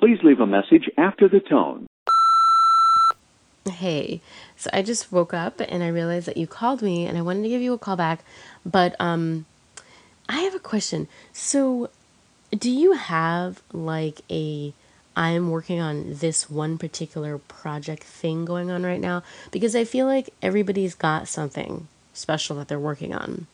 Please leave a message after the tone. Hey, so I just woke up and I realized that you called me and I wanted to give you a call back, but um I have a question. So, do you have like a I am working on this one particular project thing going on right now? Because I feel like everybody's got something special that they're working on.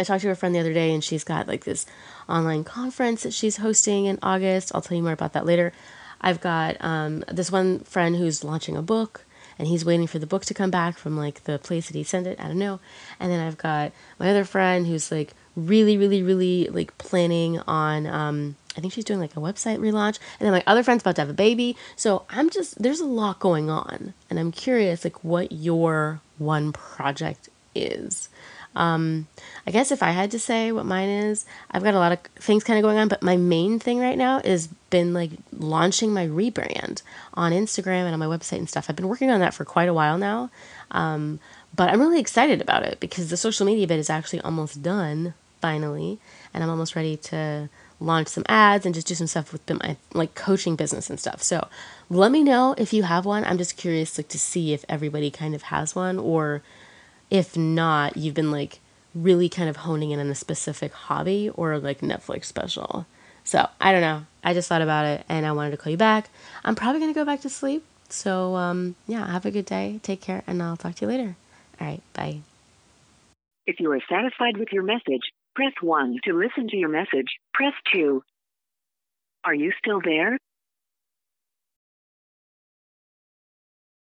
I talked to a friend the other day and she's got like this online conference that she's hosting in August. I'll tell you more about that later. I've got um, this one friend who's launching a book and he's waiting for the book to come back from like the place that he sent it. I don't know. And then I've got my other friend who's like really, really, really like planning on. Um, I think she's doing like a website relaunch, and then my other friend's about to have a baby. So I'm just there's a lot going on, and I'm curious like what your one project is. Um, I guess if I had to say what mine is, I've got a lot of things kind of going on, but my main thing right now is been like launching my rebrand on Instagram and on my website and stuff. I've been working on that for quite a while now. Um, but I'm really excited about it because the social media bit is actually almost done finally, and I'm almost ready to launch some ads and just do some stuff with my like coaching business and stuff. So let me know if you have one. I'm just curious like to see if everybody kind of has one or if not, you've been like really kind of honing in on a specific hobby or like Netflix special. So I don't know. I just thought about it and I wanted to call you back. I'm probably gonna go back to sleep. So um, yeah, have a good day. Take care, and I'll talk to you later. All right, bye. If you are satisfied with your message, press 1 to listen to your message. Press 2. Are you still there?